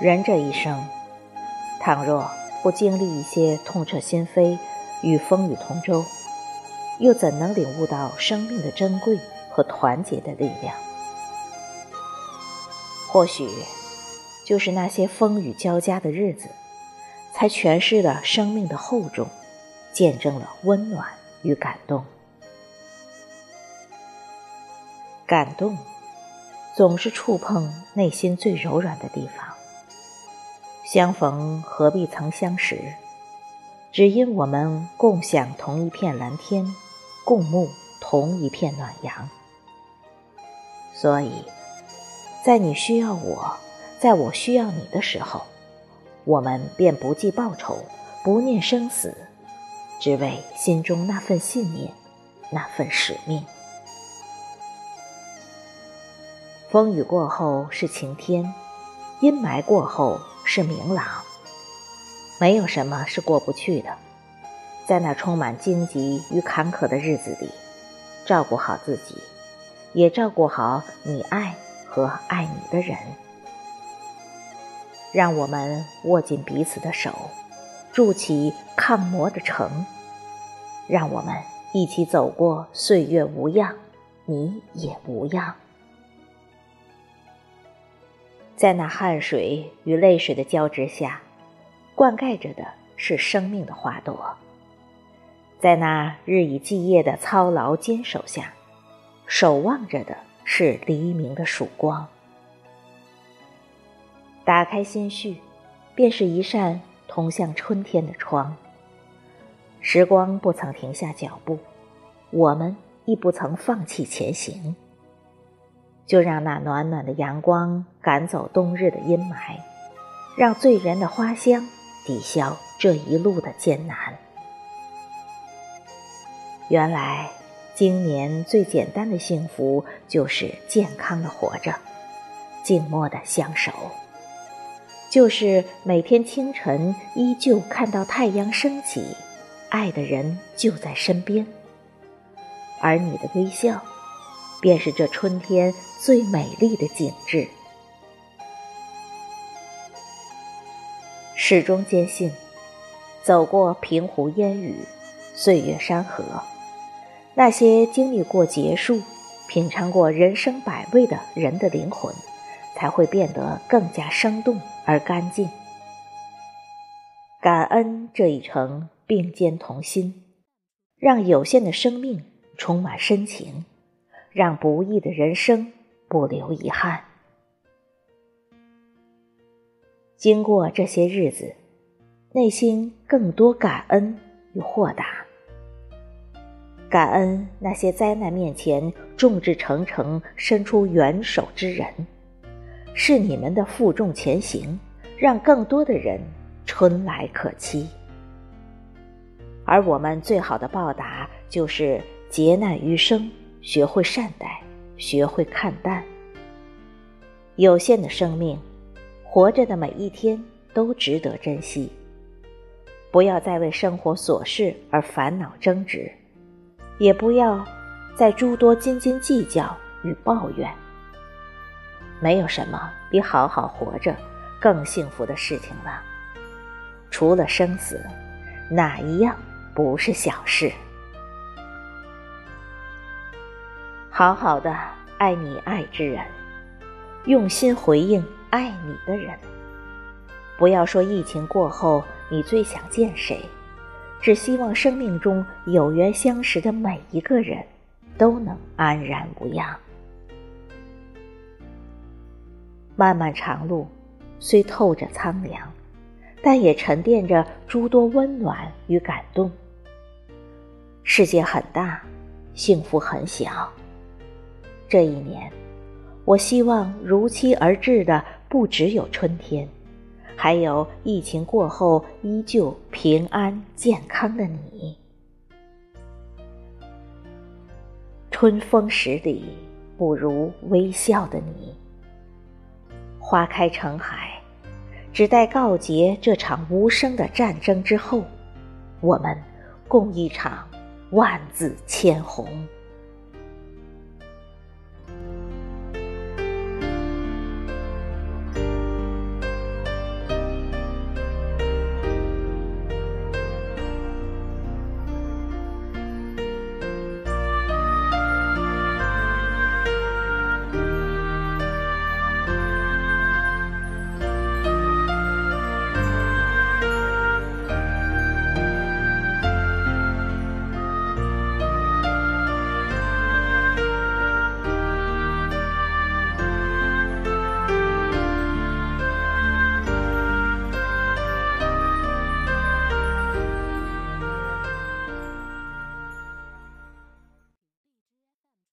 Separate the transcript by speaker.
Speaker 1: 人这一生，倘若不经历一些痛彻心扉与风雨同舟，又怎能领悟到生命的珍贵和团结的力量？或许，就是那些风雨交加的日子，才诠释了生命的厚重，见证了温暖与感动。感动，总是触碰内心最柔软的地方。相逢何必曾相识，只因我们共享同一片蓝天，共沐同一片暖阳。所以，在你需要我，在我需要你的时候，我们便不计报酬，不念生死，只为心中那份信念，那份使命。风雨过后是晴天，阴霾过后。是明朗，没有什么是过不去的。在那充满荆棘与坎坷的日子里，照顾好自己，也照顾好你爱和爱你的人。让我们握紧彼此的手，筑起抗磨的城。让我们一起走过岁月无恙，你也无恙。在那汗水与泪水的交织下，灌溉着的是生命的花朵；在那日以继夜的操劳坚守下，守望着的是黎明的曙光。打开心绪，便是一扇通向春天的窗。时光不曾停下脚步，我们亦不曾放弃前行。就让那暖暖的阳光赶走冬日的阴霾，让醉人的花香抵消这一路的艰难。原来，今年最简单的幸福就是健康的活着，静默的相守，就是每天清晨依旧看到太阳升起，爱的人就在身边，而你的微笑。便是这春天最美丽的景致。始终坚信，走过平湖烟雨，岁月山河，那些经历过结束、品尝过人生百味的人的灵魂，才会变得更加生动而干净。感恩这一程并肩同心，让有限的生命充满深情。让不易的人生不留遗憾。经过这些日子，内心更多感恩与豁达。感恩那些灾难面前众志成城伸出援手之人，是你们的负重前行，让更多的人春来可期。而我们最好的报答，就是劫难余生。学会善待，学会看淡。有限的生命，活着的每一天都值得珍惜。不要再为生活琐事而烦恼争执，也不要再诸多斤斤计较与抱怨。没有什么比好好活着更幸福的事情了。除了生死，哪一样不是小事？好好的爱你爱之人，用心回应爱你的人。不要说疫情过后你最想见谁，只希望生命中有缘相识的每一个人都能安然无恙。漫漫长路虽透着苍凉，但也沉淀着诸多温暖与感动。世界很大，幸福很小。这一年，我希望如期而至的不只有春天，还有疫情过后依旧平安健康的你。春风十里，不如微笑的你。花开成海，只待告捷这场无声的战争之后，我们共一场万紫千红。